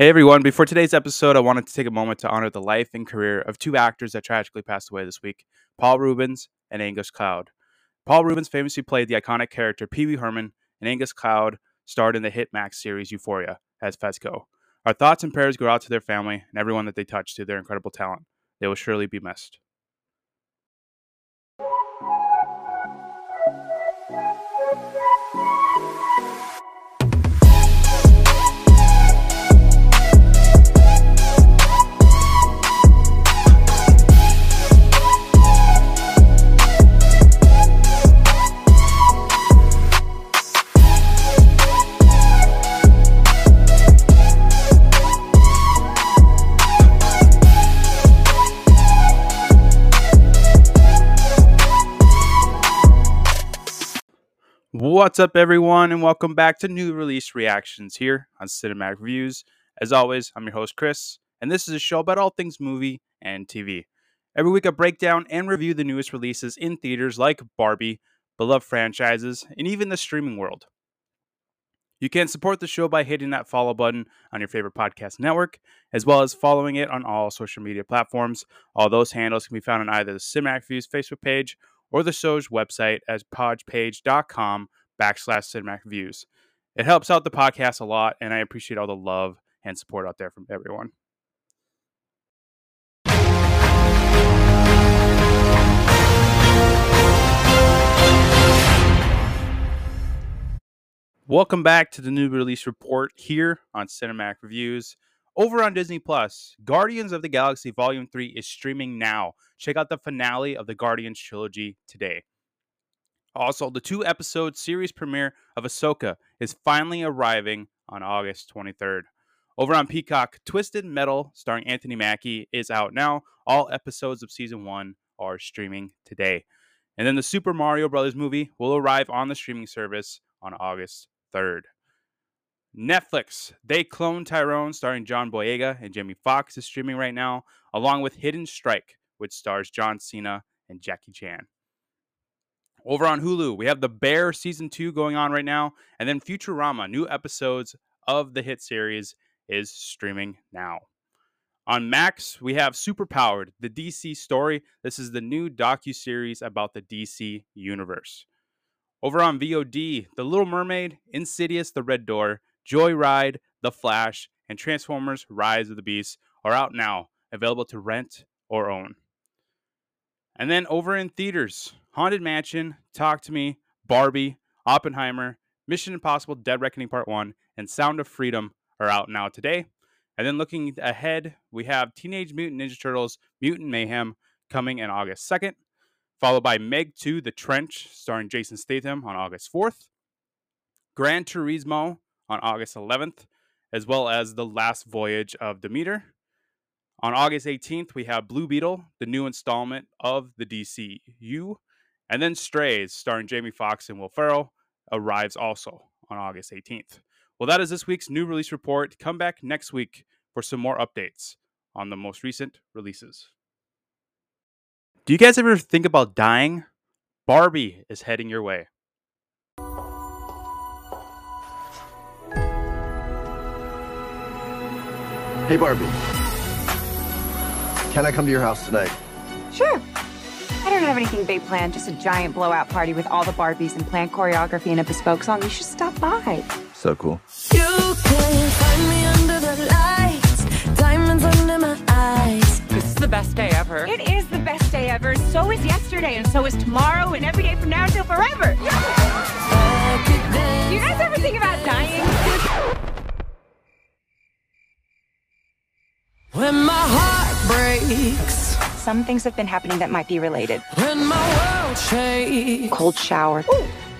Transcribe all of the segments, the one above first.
Hey everyone, before today's episode, I wanted to take a moment to honor the life and career of two actors that tragically passed away this week Paul Reubens and Angus Cloud. Paul Reubens famously played the iconic character Pee Wee Herman, and Angus Cloud starred in the hit Max series Euphoria as Fezco. Our thoughts and prayers go out to their family and everyone that they touched through their incredible talent. They will surely be missed. What's up, everyone, and welcome back to new release reactions here on Cinematic Reviews. As always, I'm your host, Chris, and this is a show about all things movie and TV. Every week, I break down and review the newest releases in theaters like Barbie, beloved franchises, and even the streaming world. You can support the show by hitting that follow button on your favorite podcast network, as well as following it on all social media platforms. All those handles can be found on either the Cinematic Reviews Facebook page or the show's website as podpage.com backslash cinematic views. It helps out the podcast a lot, and I appreciate all the love and support out there from everyone. Welcome back to the new release report here on Cinematic Reviews. Over on Disney Plus, Guardians of the Galaxy Volume 3 is streaming now. Check out the finale of the Guardians trilogy today. Also, the two episode series premiere of Ahsoka is finally arriving on August 23rd. Over on Peacock, Twisted Metal, starring Anthony Mackie, is out now. All episodes of season one are streaming today. And then the Super Mario Brothers movie will arrive on the streaming service on August 3rd. Netflix, They Clone Tyrone, starring John Boyega and Jamie Foxx, is streaming right now, along with Hidden Strike, which stars John Cena and Jackie Chan. Over on Hulu, we have The Bear season two going on right now, and then Futurama, new episodes of the hit series, is streaming now. On Max, we have Superpowered, the DC story. This is the new docu series about the DC universe. Over on VOD, The Little Mermaid, Insidious, The Red Door, Joyride, The Flash, and Transformers: Rise of the Beasts are out now, available to rent or own. And then over in theaters, Haunted Mansion, Talk to Me, Barbie, Oppenheimer, Mission Impossible Dead Reckoning Part 1, and Sound of Freedom are out now today. And then looking ahead, we have Teenage Mutant Ninja Turtles Mutant Mayhem coming in August 2nd, followed by Meg 2 The Trench, starring Jason Statham on August 4th, Gran Turismo on August 11th, as well as The Last Voyage of Demeter. On August 18th, we have Blue Beetle, the new installment of the DCU. And then Strays, starring Jamie Foxx and Will Ferrell, arrives also on August 18th. Well, that is this week's new release report. Come back next week for some more updates on the most recent releases. Do you guys ever think about dying? Barbie is heading your way. Hey, Barbie. Can I come to your house tonight? Sure. I don't have anything big planned, just a giant blowout party with all the Barbies and planned choreography and a bespoke song. You should stop by. So cool. You can find me under the lights, diamonds under my eyes. This is the best day ever. It is the best day ever. So is yesterday, and so is tomorrow, and every day from now until forever. Do you guys ever think about dying? Some things have been happening that might be related. when my world shakes. Cold shower,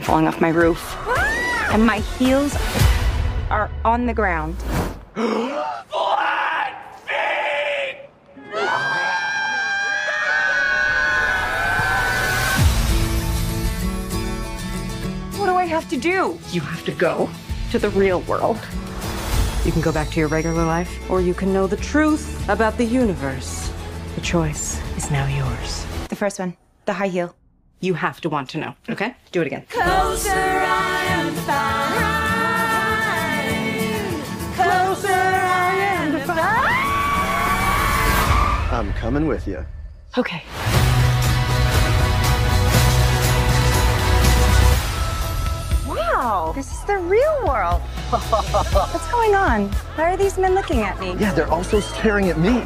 falling off my roof, ah! and my heels are on the ground. Flat feet! What do I have to do? You have to go to the real world. You can go back to your regular life, or you can know the truth about the universe. The choice is now yours. The first one, the high heel. You have to want to know, okay? Do it again. Closer I am fine. Closer I I'm coming with you. Okay. Wow, this is the real world. What's going on? Why are these men looking at me? Yeah, they're also staring at me.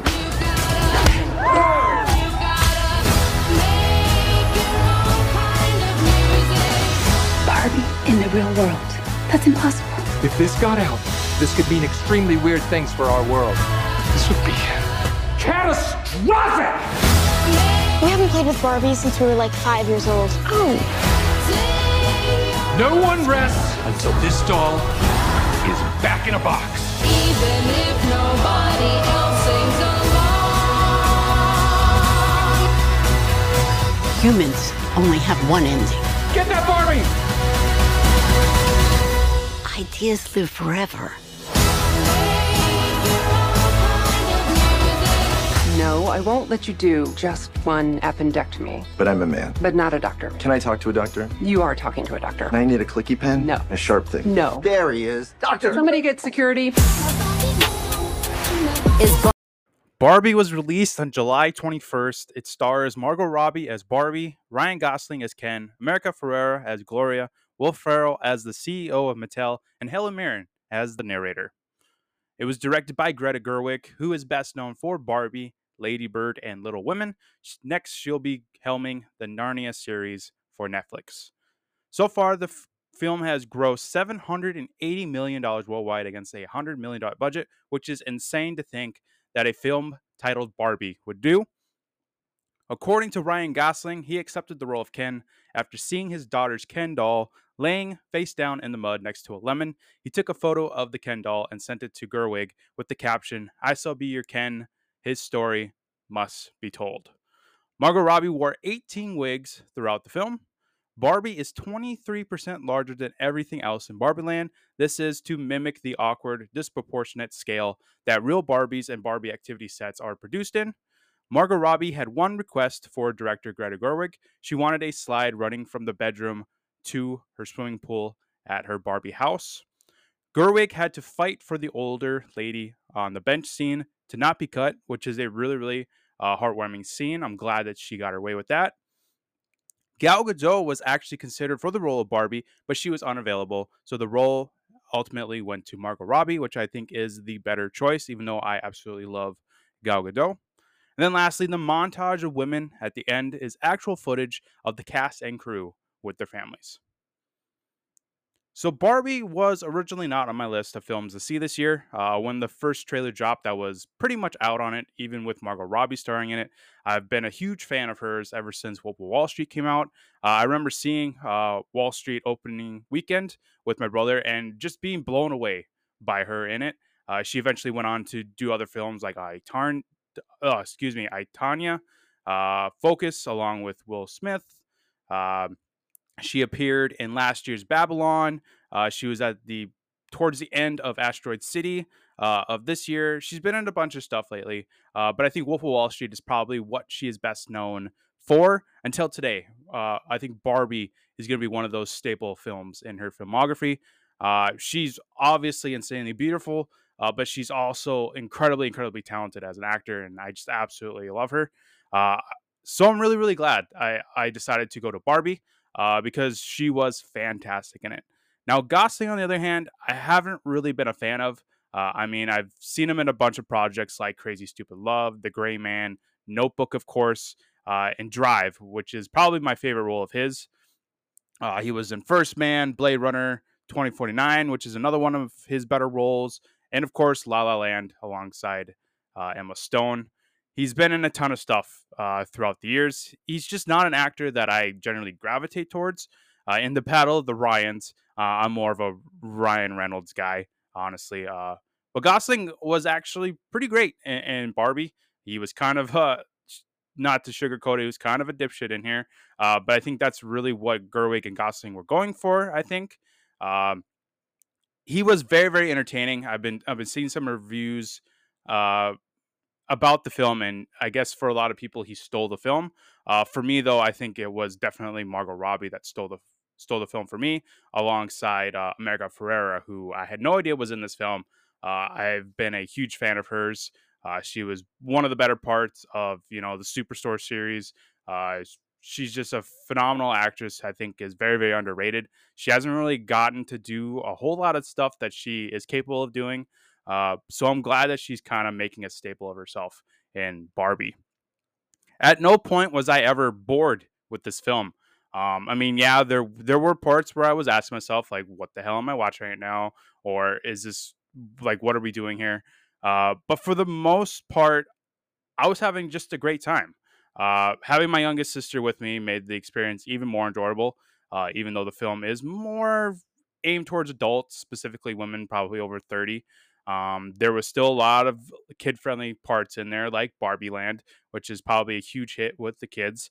Barbie in the real world. That's impossible. If this got out, this could mean extremely weird things for our world. This would be catastrophic! We haven't played with Barbie since we were like five years old. Oh. No one rests until this doll is back in a box. Humans only have one ending. Get that Barbie! Ideas live forever. No, I won't let you do just one appendectomy, But I'm a man. but not a doctor. Can I talk to a doctor? You are talking to a doctor. And I need a clicky pen? No. A sharp thing? No. There he is. Doctor! Somebody get security. Is Barbie was released on July 21st. It stars Margot Robbie as Barbie, Ryan Gosling as Ken, America Ferrera as Gloria, Will Ferrell as the CEO of Mattel, and Helen Mirren as the narrator. It was directed by Greta Gerwig, who is best known for Barbie, Lady Bird, and Little Women. Next, she'll be helming the Narnia series for Netflix. So far, the f- film has grossed $780 million worldwide against a $100 million budget, which is insane to think that a film titled Barbie would do. According to Ryan Gosling, he accepted the role of Ken after seeing his daughter's Ken doll laying face down in the mud next to a lemon. He took a photo of the Ken doll and sent it to Gerwig with the caption, I shall be your Ken. His story must be told. Margot Robbie wore 18 wigs throughout the film. Barbie is 23% larger than everything else in Barbieland. This is to mimic the awkward, disproportionate scale that real Barbies and Barbie activity sets are produced in. Margot Robbie had one request for director Greta Gerwig. She wanted a slide running from the bedroom to her swimming pool at her Barbie house. Gerwig had to fight for the older lady on the bench scene to not be cut, which is a really, really uh, heartwarming scene. I'm glad that she got her way with that. Gal Gadot was actually considered for the role of Barbie, but she was unavailable. So the role ultimately went to Margot Robbie, which I think is the better choice, even though I absolutely love Gal Gadot. And then lastly, the montage of women at the end is actual footage of the cast and crew with their families. So Barbie was originally not on my list of films to see this year. Uh, when the first trailer dropped, I was pretty much out on it, even with Margot Robbie starring in it. I've been a huge fan of hers ever since Wolf of Wall Street came out. Uh, I remember seeing uh, Wall Street opening weekend with my brother and just being blown away by her in it. Uh, she eventually went on to do other films like I Tarn, uh, excuse me, I, Tonya, uh, Focus, along with Will Smith. Um, she appeared in last year's Babylon. Uh, she was at the towards the end of Asteroid City uh, of this year. She's been in a bunch of stuff lately, uh, but I think Wolf of Wall Street is probably what she is best known for until today. Uh, I think Barbie is going to be one of those staple films in her filmography. Uh, she's obviously insanely beautiful, uh, but she's also incredibly, incredibly talented as an actor, and I just absolutely love her. So I'm really, really glad I, I decided to go to Barbie uh, because she was fantastic in it. Now, Gosling, on the other hand, I haven't really been a fan of. Uh, I mean, I've seen him in a bunch of projects like Crazy Stupid Love, The Gray Man, Notebook, of course, uh, and Drive, which is probably my favorite role of his. Uh, he was in First Man, Blade Runner 2049, which is another one of his better roles, and of course, La La Land alongside uh, Emma Stone. He's been in a ton of stuff uh, throughout the years. He's just not an actor that I generally gravitate towards. Uh, in the Battle of the Ryans, uh, I'm more of a Ryan Reynolds guy, honestly. Uh, but Gosling was actually pretty great in, in Barbie. He was kind of, uh, not to sugarcoat it, he was kind of a dipshit in here. Uh, but I think that's really what Gerwig and Gosling were going for, I think. Um, he was very, very entertaining. I've been I've been seeing some reviews about the film, and I guess for a lot of people, he stole the film. Uh, for me, though, I think it was definitely Margot Robbie that stole the stole the film for me, alongside uh, America Ferrera, who I had no idea was in this film. Uh, I've been a huge fan of hers Uh, she was one of the better parts of you know the Superstore series. Uh, she's just a phenomenal actress. I think is very very underrated. She hasn't really gotten to do a whole lot of stuff that she is capable of doing. Uh, so I'm glad that she's kind of making a staple of herself in Barbie. At no point was I ever bored with this film. Um, I mean, yeah, there there were parts where I was asking myself, like, what the hell am I watching right now? Or is this like what are we doing here? Uh, but for the most part, I was having just a great time. Uh, having my youngest sister with me made the experience even more enjoyable. Uh, even though the film is more aimed towards adults, specifically women, probably over thirty. Um, there was still a lot of kid friendly parts in there, like Barbie Land, which is probably a huge hit with the kids.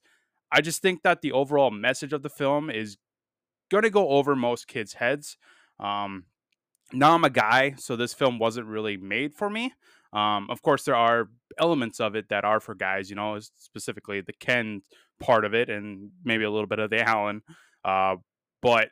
I just think that the overall message of the film is going to go over most kids' heads. Um, now I'm a guy, so this film wasn't really made for me. Um, of course, there are elements of it that are for guys, you know, specifically the Ken part of it and maybe a little bit of the Alan. Uh, but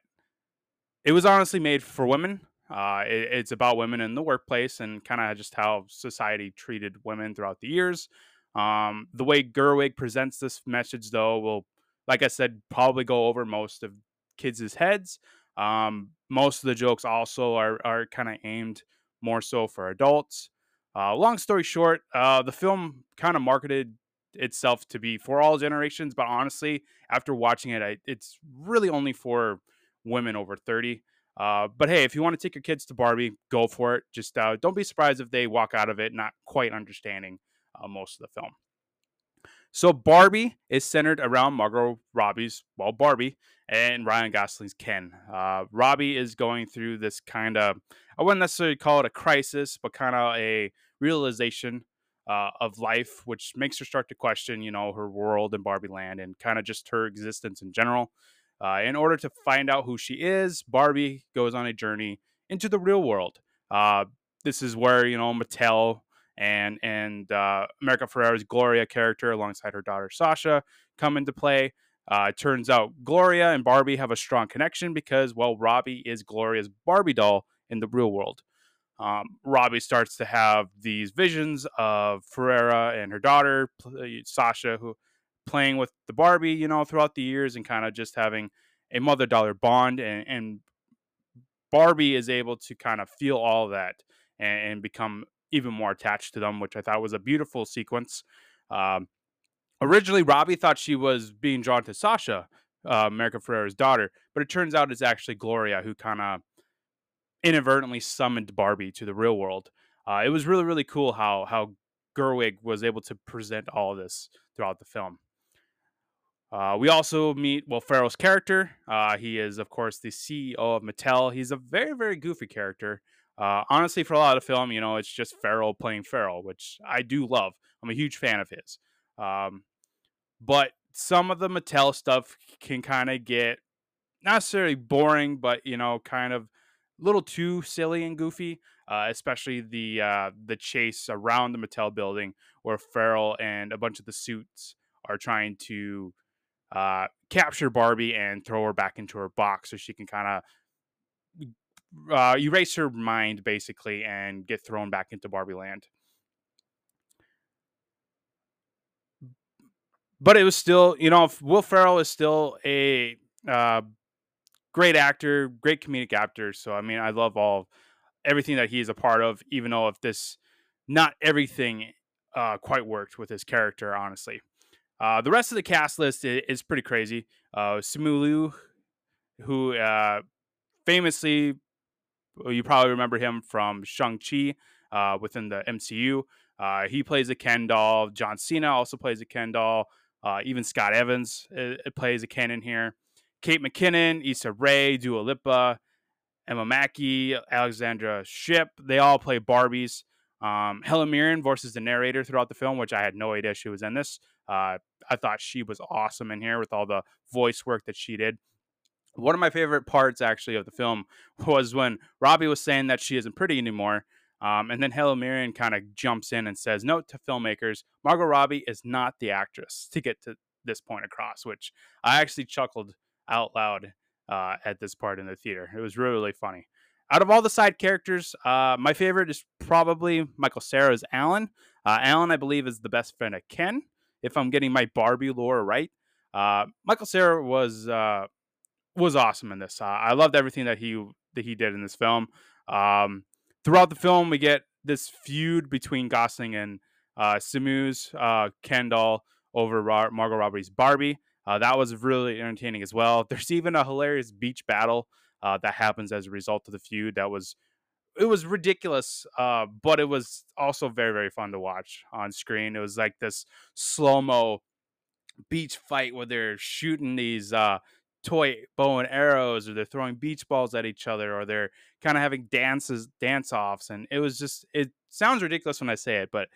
it was honestly made for women. Uh, it, it's about women in the workplace and kind of just how society treated women throughout the years. Um, the way Gerwig presents this message, though, will, like I said, probably go over most of kids' heads. Um, most of the jokes also are, are kind of aimed more so for adults. Uh, long story short, uh, the film kind of marketed itself to be for all generations, but honestly, after watching it, I, it's really only for women over 30. Uh, but hey, if you want to take your kids to Barbie, go for it. Just uh, don't be surprised if they walk out of it not quite understanding uh, most of the film. So Barbie is centered around Margot Robbie's, well, Barbie and Ryan Gosling's Ken. Uh, Robbie is going through this kind of, I wouldn't necessarily call it a crisis, but kind of a realization uh, of life, which makes her start to question, you know, her world in Barbie Land and kind of just her existence in general. Uh, in order to find out who she is, Barbie goes on a journey into the real world. Uh, this is where you know Mattel and and uh, America Ferrera's Gloria character alongside her daughter Sasha come into play. Uh, it turns out Gloria and Barbie have a strong connection because, well, Robbie is Gloria's Barbie doll in the real world. Um, Robbie starts to have these visions of Ferrera and her daughter Sasha, who playing with the Barbie, you know, throughout the years and kind of just having a mother daughter bond. And, and, Barbie is able to kind of feel all of that and, and, become even more attached to them, which I thought was a beautiful sequence. Um, originally, Robbie thought she was being drawn to Sasha, uh, America Ferrera's daughter, but it turns out it's actually Gloria who kind of inadvertently summoned Barbie to the real world. Uh, it was really, really cool how how Gerwig was able to present all this throughout the film. Uh, we also meet Will Ferrell's character. Uh, he is, of course, the CEO of Mattel. He's a very, very goofy character. Uh, honestly, for a lot of film, you know, it's just Ferrell playing Ferrell, which I do love. I'm a huge fan of his. Um, but some of the Mattel stuff can kind of get not necessarily boring, but you know, kind of a little too silly and goofy. Uh, especially the uh, the chase around the Mattel building, where Ferrell and a bunch of the suits are trying to uh, capture Barbie and throw her back into her box so she can kind of uh, erase her mind basically and get thrown back into Barbie land. But it was still, you know, Will Ferrell is still a uh, great actor, great comedic actor. So I mean, I love all everything that he is a part of, even though if this not everything uh, quite worked with his character, honestly. Uh, the rest of the cast list is, is pretty crazy. Uh, Simu Liu, who uh, famously, you probably remember him from Shang-Chi uh, within the MCU. Uh, he plays a Ken doll. John Cena also plays a Ken doll. Uh, even Scott Evans uh, plays a Ken in here. Kate McKinnon, Issa Rae, Dua Lipa, Emma Mackey, Alexandra Shipp. they all play Barbies. Um, Helen Mirren voices the narrator throughout the film, which I had no idea she was in this. Uh, I thought she was awesome in here with all the voice work that she did. One of my favorite parts, actually, of the film was when Robbie was saying that she isn't pretty anymore. Um, and then Helen Mirren kind of jumps in and says, Note to filmmakers, Margot Robbie is not the actress to get to this point across, which I actually chuckled out loud uh, at this part in the theater. It was really, really funny out of all the side characters, uh, my favorite is probably Michael Cera's Alan. Uh, Alan, I believe, is the best friend of Ken. If I'm getting my Barbie lore right, uh, Michael Cera was uh, was awesome in this. Uh, I loved everything that he that he did in this film. Um, throughout the film, we get this feud between Gosling and uh, Simu's uh, Kendall over Mar- Margot Robbie's Barbie. Uh, that was really entertaining as well. There's even a hilarious beach battle uh, that happens as a result of the feud. That was it was ridiculous, uh, but it was also very very fun to watch on screen. It was like this slow mo beach fight where they're shooting these uh, toy bow and arrows, or they're throwing beach balls at each other, or they're kind of having dances, dance offs, and it was just it sounds ridiculous when I say it, but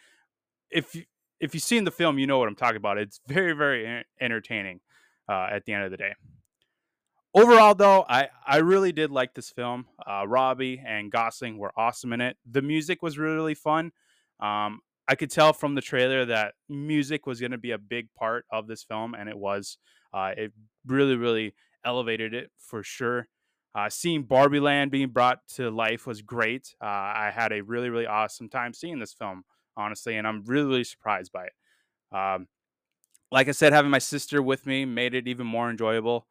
if you, if you've seen the film, you know what I'm talking about. It's very very entertaining uh, at the end of the day. Overall, though, I, I really did like this film. Uh, Robbie and Gosling were awesome in it. The music was really, fun. Um, I could tell from the trailer that music was going to be a big part of this film, and it was. Uh, it really, really elevated it for sure. Uh, seeing Barbie Land being brought to life was great. Uh, I had a really, really awesome time seeing this film, honestly, and I'm really, really surprised by it. Um, like I said, having my sister with me made it even more enjoyable.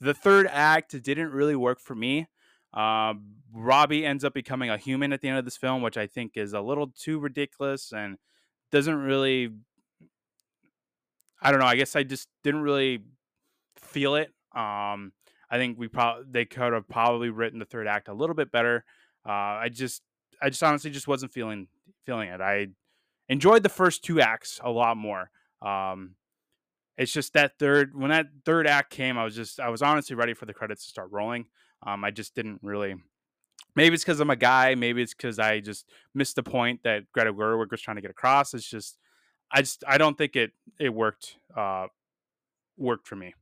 Uh, the third act didn't really work for me. Um, Robbie ends up becoming a human at the end of this film, which I think is a little too ridiculous and doesn't really. I don't know. I guess I just didn't really feel it. Um, I think we probably they could have probably written the third act a little bit better. Uh, I just, I just honestly just wasn't feeling feeling it. I enjoyed the first two acts a lot more. Um, it's just that third when that third act came, I was just I was honestly ready for the credits to start rolling. Um, I just didn't really. Maybe it's because I'm a guy. Maybe it's because I just missed the point that Greta Gerwig was trying to get across. It's just, I just I don't think it it worked uh, worked for me.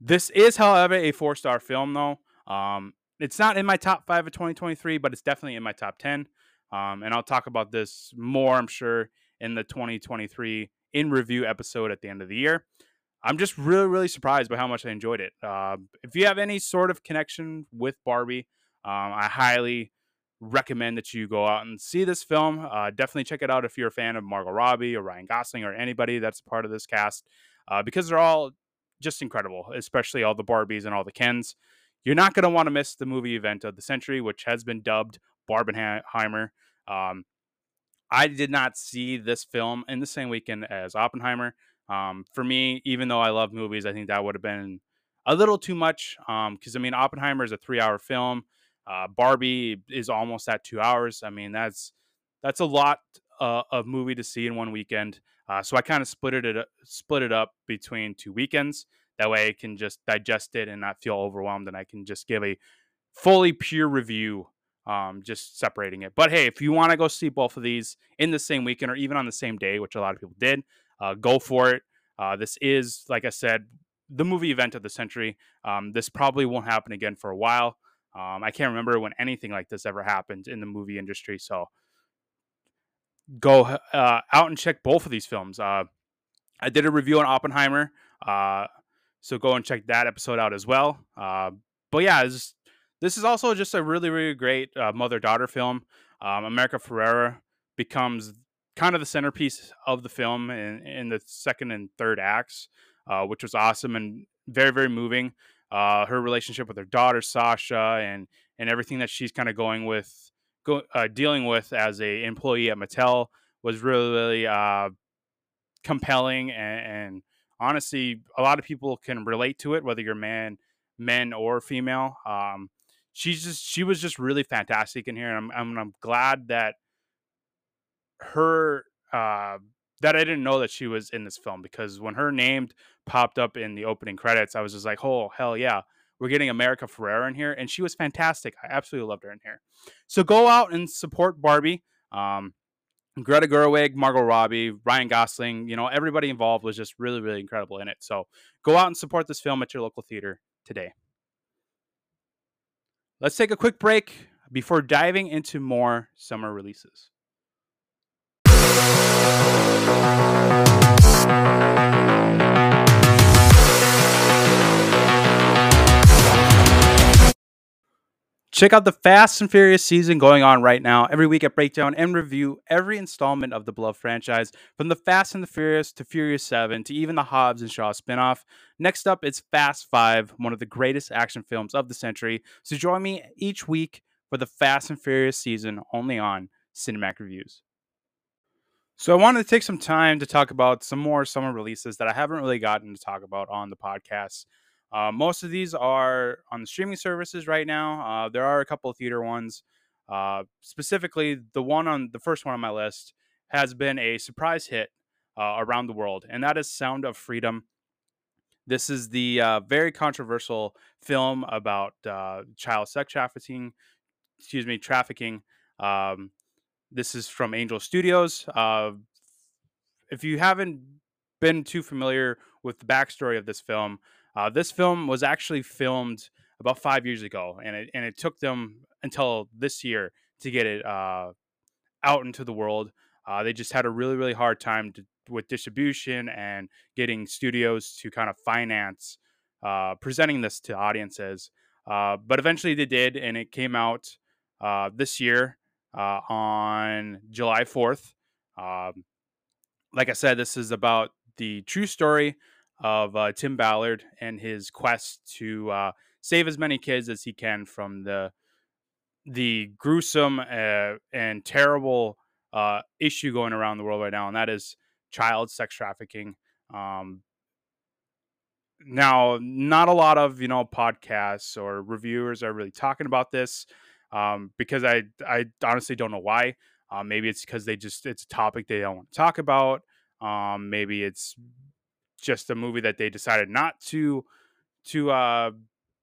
This is, however, a four star film though. Um, it's not in my top five of 2023, but it's definitely in my top ten. Um, and I'll talk about this more, I'm sure, in the 2023 in review episode at the end of the year. I'm just really, really surprised by how much I enjoyed it. Uh, if you have any sort of connection with Barbie, um, I highly recommend that you go out and see this film. Uh, definitely check it out if you're a fan of Margot Robbie or Ryan Gosling or anybody that's part of this cast, uh, because they're all just incredible, especially all the Barbies and all the Kens. You're not going to want to miss the movie event of the century, which has been dubbed Barbenheimer. Um, I did not see this film in the same weekend as Oppenheimer. Um, for me, even though I love movies, I think that would have been a little too much. Because um, I mean, Oppenheimer is a three-hour film. Uh, Barbie is almost at two hours. I mean, that's that's a lot uh, of movie to see in one weekend. Uh, so I kind of split it split it up between two weekends. That way, I can just digest it and not feel overwhelmed, and I can just give a fully pure review um, just separating it. But hey, if you want to go see both of these in the same weekend or even on the same day, which a lot of people did, uh, go for it. Uh, this is, like I said, the movie event of the century. Um, this probably won't happen again for a while. Um, I can't remember when anything like this ever happened in the movie industry. So go uh, out and check both of these films. Uh, I did a review on Oppenheimer. Uh, so go and check that episode out as well. Uh, but yeah, it's this is also just a really, really great uh, mother daughter film. Um, America Ferrera becomes kind of the centerpiece of the film in, in the second and third acts, uh, which was awesome and very, very moving. Uh, her relationship with her daughter Sasha and and everything that she's kind of going with, go, uh, dealing with as a employee at Mattel was really, really uh, compelling and, and, honestly, a lot of people can relate to it, whether you're man, men or female. Um, she's just she was just really fantastic in here. And I'm I'm, I'm glad that her uh, that I didn't know that she was in this film because when her name popped up in the opening credits, I was just like, oh hell yeah, we're getting America Ferrera in here, and she was fantastic. I absolutely loved her in here. So go out and support Barbie. Um, Greta Gerwig, Margot Robbie, Ryan Gosling, you know, everybody involved was just really, really incredible in it. So go out and support this film at your local theater today. Let's take a quick break before diving into more summer releases. Check out the Fast and Furious season going on right now. Every week I break down and review every installment of the Beloved franchise, from the Fast and the Furious to Furious 7 to even the Hobbs and Shaw spinoff. Next up, it's Fast 5, one of the greatest action films of the century. So join me each week for the Fast and Furious season only on Cinematic Reviews. So I wanted to take some time to talk about some more summer releases that I haven't really gotten to talk about on the podcast. Uh, most of these are on the streaming services right now. Uh, there are a couple of theater ones. Uh, specifically, the one on the first one on my list has been a surprise hit uh, around the world, and that is Sound of Freedom. This is the uh, very controversial film about uh, child sex trafficking. Excuse me, trafficking. Um, this is from Angel Studios. if you haven't been too familiar with the backstory of this film, uh, this film was actually filmed about five years ago, and it and it took them until this year to get it uh, out into the world. Uh, they just had a really really hard time to, with distribution and getting studios to kind of finance uh, presenting this to audiences. Uh, but eventually they did, and it came out uh, this year on July fourth. Um, like I said, this is about the true story of uh, Tim Ballard and his quest to uh, save as many kids as he can from the the gruesome uh, and terrible uh, issue going around the world right now, and that is child sex trafficking. Um, now, not a lot of you know podcasts or reviewers are really talking about this um, because I I honestly don't know why. Uh, maybe it's because they just it's a topic they don't want to talk about. Um, maybe it's just a movie that they decided not to to uh,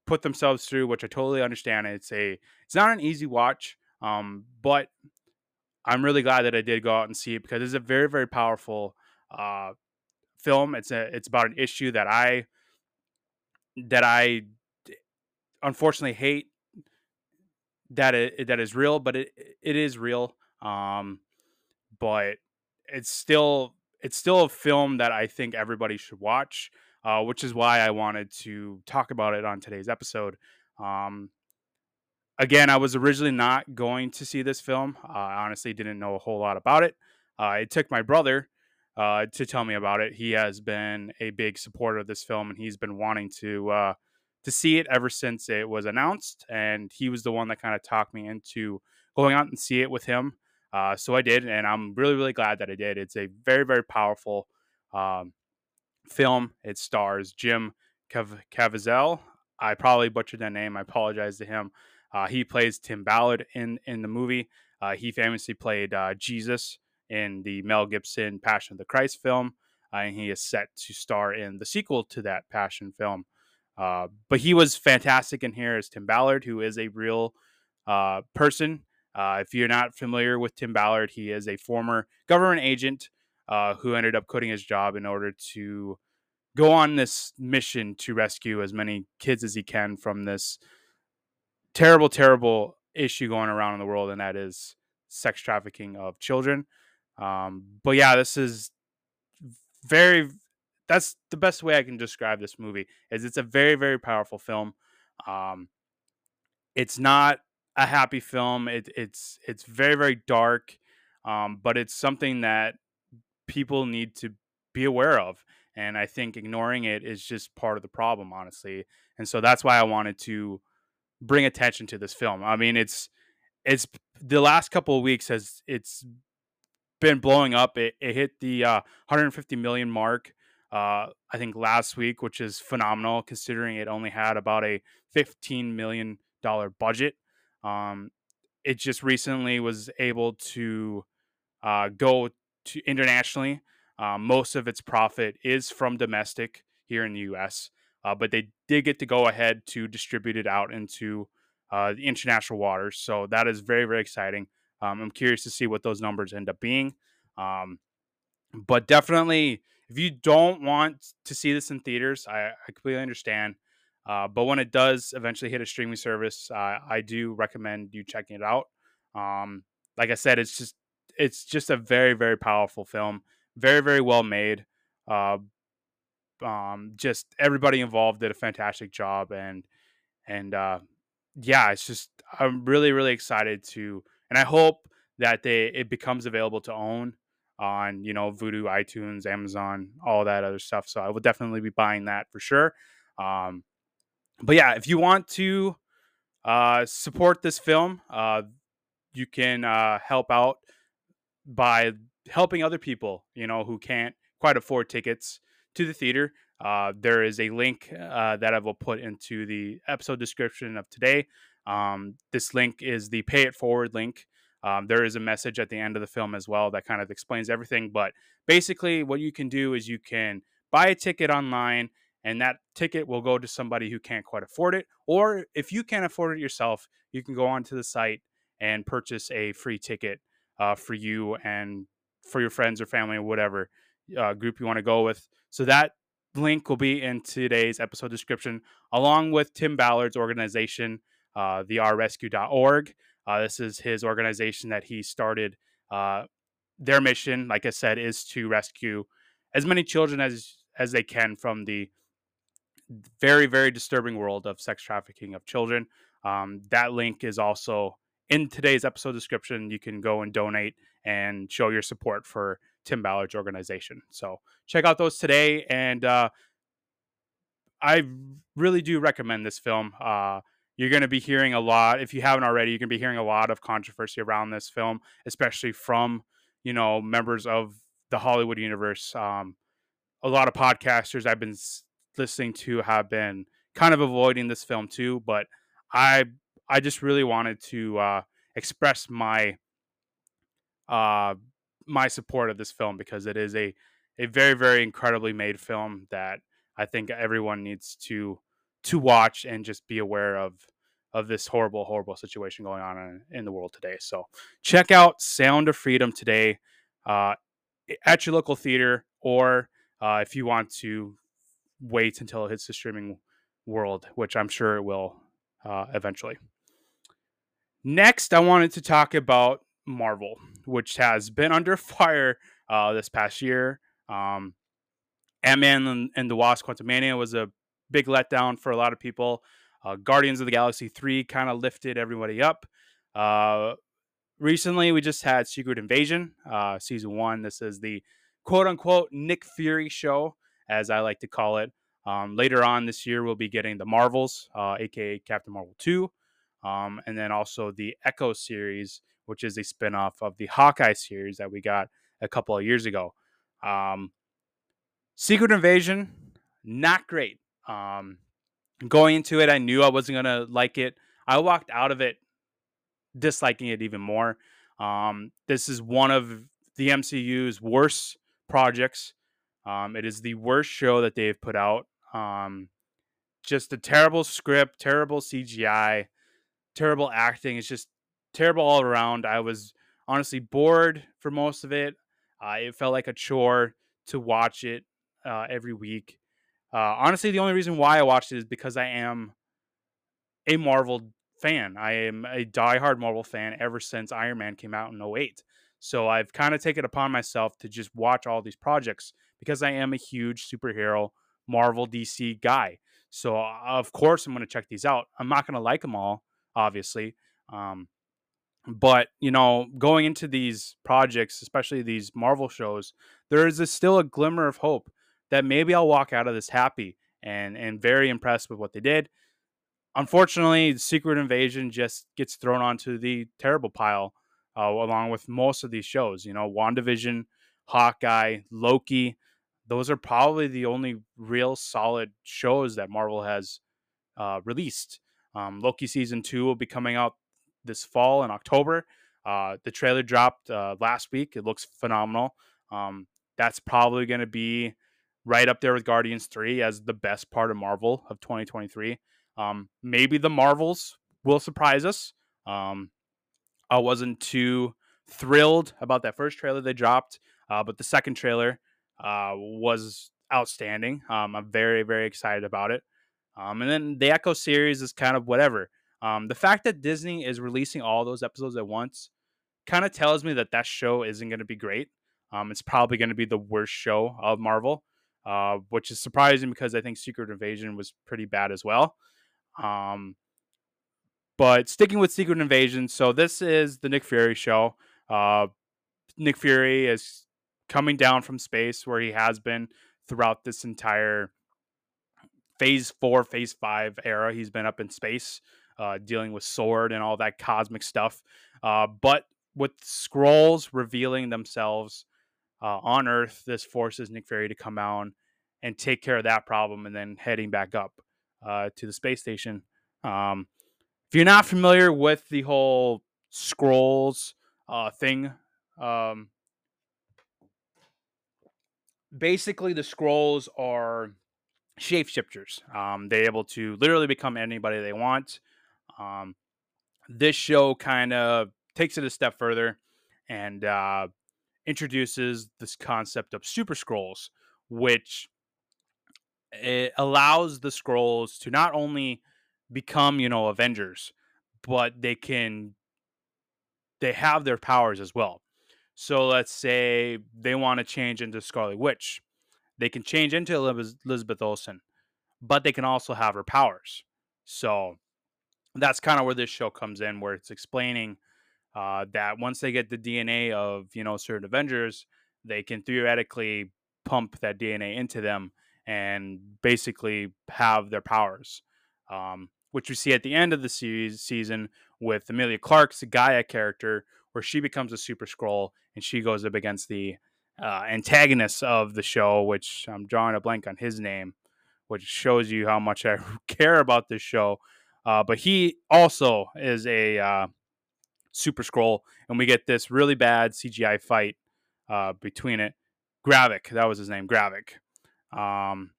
put themselves through, which I totally understand. It's a it's not an easy watch, um, but I'm really glad that I did go out and see it because it's a very very powerful uh, film. It's a it's about an issue that I that I unfortunately hate that it that is real, but it it is real. Um, but it's still it's still a film that I think everybody should watch, uh, which is why I wanted to talk about it on today's episode. Um, again, I was originally not going to see this film. Uh, I honestly didn't know a whole lot about it. Uh, it took my brother uh, to tell me about it. He has been a big supporter of this film, and he's been wanting to uh, to see it ever since it was announced. And he was the one that kind of talked me into going out and see it with him. Uh, so I did, and I'm really, really glad that I did. It's a very, very powerful um, film. It stars Jim Cav- Caviezel. I probably butchered that name. I apologize to him. Uh, he plays Tim Ballard in in the movie. Uh, he famously played uh, Jesus in the Mel Gibson Passion of the Christ film, uh, and he is set to star in the sequel to that Passion film. Uh, but he was fantastic in here as Tim Ballard, who is a real person uh, if you're not familiar with Tim Ballard, he is a former government agent uh, who ended up quitting his job in order to go on this mission to rescue as many kids as he can from this terrible, terrible issue going around in the world, and that is sex trafficking of children. Um, but yeah, this is very. That's the best way I can describe this movie. Is it's a very, very powerful film. Um, it's not a happy film. It, it's it's very very dark, um, but it's something that people need to be aware of. And I think ignoring it is just part of the problem, honestly. And so that's why I wanted to bring attention to this film. I mean, it's it's the last couple of weeks has it's been blowing up. It, it hit the uh, 150 million mark. Uh, I think last week, which is phenomenal considering it only had about a 15 million dollar budget. Um, it just recently was able to uh, go to internationally. Uh, most of its profit is from domestic here in the U.S., uh, but they did get to go ahead to distribute it out into uh, the international waters. So that is very very exciting. Um, I'm curious to see what those numbers end up being. Um, but definitely, if you don't want to see this in theaters, I, I completely understand. Uh, but when it does eventually hit a streaming service, uh, I do recommend you checking it out. Um, like I said, it's just it's just a very very powerful film, very very well made. Uh, um, just everybody involved did a fantastic job, and and uh, yeah, it's just I'm really really excited to, and I hope that they it becomes available to own on you know Vudu, iTunes, Amazon, all that other stuff. So I will definitely be buying that for sure. Um, but yeah, if you want to uh, support this film, uh, you can uh, help out by helping other people, you know, who can't quite afford tickets to the theater. Uh, there is a link uh, that I will put into the episode description of today. Um, this link is the pay it forward link. Um, there is a message at the end of the film as well that kind of explains everything. But basically, what you can do is you can buy a ticket online, and that ticket will go to somebody who can't quite afford it. Or if you can't afford it yourself, you can go onto the site and purchase a free ticket uh, for you and for your friends or family or whatever uh, group you want to go with. So that link will be in today's episode description, along with Tim Ballard's organization, uh, the ourrescue.org. Uh, this is his organization that he started. Uh, their mission, like I said, is to rescue as many children as as they can from the very very disturbing world of sex trafficking of children. Um, that link is also in today's episode description. You can go and donate and show your support for Tim Ballard's organization. So check out those today, and uh, I really do recommend this film. Uh, you're going to be hearing a lot, if you haven't already, you're going to be hearing a lot of controversy around this film, especially from you know members of the Hollywood universe. Um, a lot of podcasters I've been listening to have been kind of avoiding this film too, but I I just really wanted to uh, express my uh, my support of this film because it is a a very very incredibly made film that I think everyone needs to to watch and just be aware of of this horrible horrible situation going on in, in the world today. So check out Sound of Freedom today uh, at your local theater, or uh, if you want to wait until it hits the streaming world, which I'm sure it will uh, eventually. Next, I wanted to talk about Marvel, which has been under fire uh, this past year. Um, Ant Man and, the Wasp Quantumania was a big letdown for a lot of people. Uh, Guardians of the Galaxy 3 kind of lifted everybody up. Uh, recently, we just had Secret Invasion, uh, season one. This is the quote unquote Nick Fury show, as I like to call it. Um, later on this year, we'll be getting the Marvels, aka uh, Captain Marvel 2, um, and then also the Echo series, which is a spinoff of the Hawkeye series that we got a couple of years ago. Um, Secret Invasion, not great. Um, going into it, I knew I wasn't gonna like it. I walked out of it disliking it even more. Um, this is one of the MCU's worst projects. Um, it is the worst show that they've put out. Um, just a terrible script, terrible CGI, terrible acting. It's just terrible all around. I was honestly bored for most of it. Uh, it felt like a chore to watch it uh, every week. Uh, honestly, the only reason why I watched it is because I am a Marvel fan. I am a diehard Marvel fan ever since Iron Man came out in 08. So I've kind of taken upon myself to just watch all these projects because I am a huge superhero Marvel DC guy. So of course I'm going to check these out. I'm not going to like them all, obviously. Um, but you know going into these projects especially these marvel shows there is a, still a glimmer of hope that maybe i'll walk out of this happy and and very impressed with what they did unfortunately secret invasion just gets thrown onto the terrible pile uh, along with most of these shows you know wandavision hawkeye loki those are probably the only real solid shows that marvel has uh, released um, loki season two will be coming out this fall in October. Uh, the trailer dropped uh, last week. It looks phenomenal. Um, that's probably going to be right up there with Guardians 3 as the best part of Marvel of 2023. Um, maybe the Marvels will surprise us. Um, I wasn't too thrilled about that first trailer they dropped, uh, but the second trailer uh, was outstanding. Um, I'm very, very excited about it. Um, and then the Echo series is kind of whatever. Um, the fact that Disney is releasing all those episodes at once kind of tells me that that show isn't going to be great. Um, it's probably going to be the worst show of Marvel, uh, which is surprising because I think Secret Invasion was pretty bad as well. Um, but sticking with Secret Invasion, so this is the Nick Fury show. Uh, Nick Fury is coming down from space where he has been throughout this entire phase four, phase five era. He's been up in space, uh, dealing with S.W.O.R.D. and all that cosmic stuff. Uh, but with Skrulls revealing themselves uh, on Earth, this forces Nick Fury to come out and take care of that problem, and then heading back up uh, to the space station. Um, if you're not familiar with the whole Skrulls uh, thing, um, basically the Skrulls are shapeshifters. Um, they're able to literally become anybody they want. Um, this show kind of takes it a step further and uh, introduces this concept of super Skrulls, which it allows the Skrulls to not only become, you know, Avengers, but they can they have their powers as well. So let's say they want to change into Scarlet Witch. They can change into Elizabeth Olsen, but they can also have her powers. So that's kind of where this show comes in, where it's explaining uh, that once they get the DNA of you know certain Avengers, they can theoretically pump that DNA into them and basically have their powers. Um, which we see at the end of the series season with Emilia Clarke's G'iah character, where she becomes a Super Skrull and she goes up against the uh, antagonist of the show, which I'm drawing a blank on his name, which shows you how much I care about this show. Uh, but he also is a uh, Super Skrull, and we get this really bad CGI fight uh, between it. Gravik, that was his name, Gravik. Um,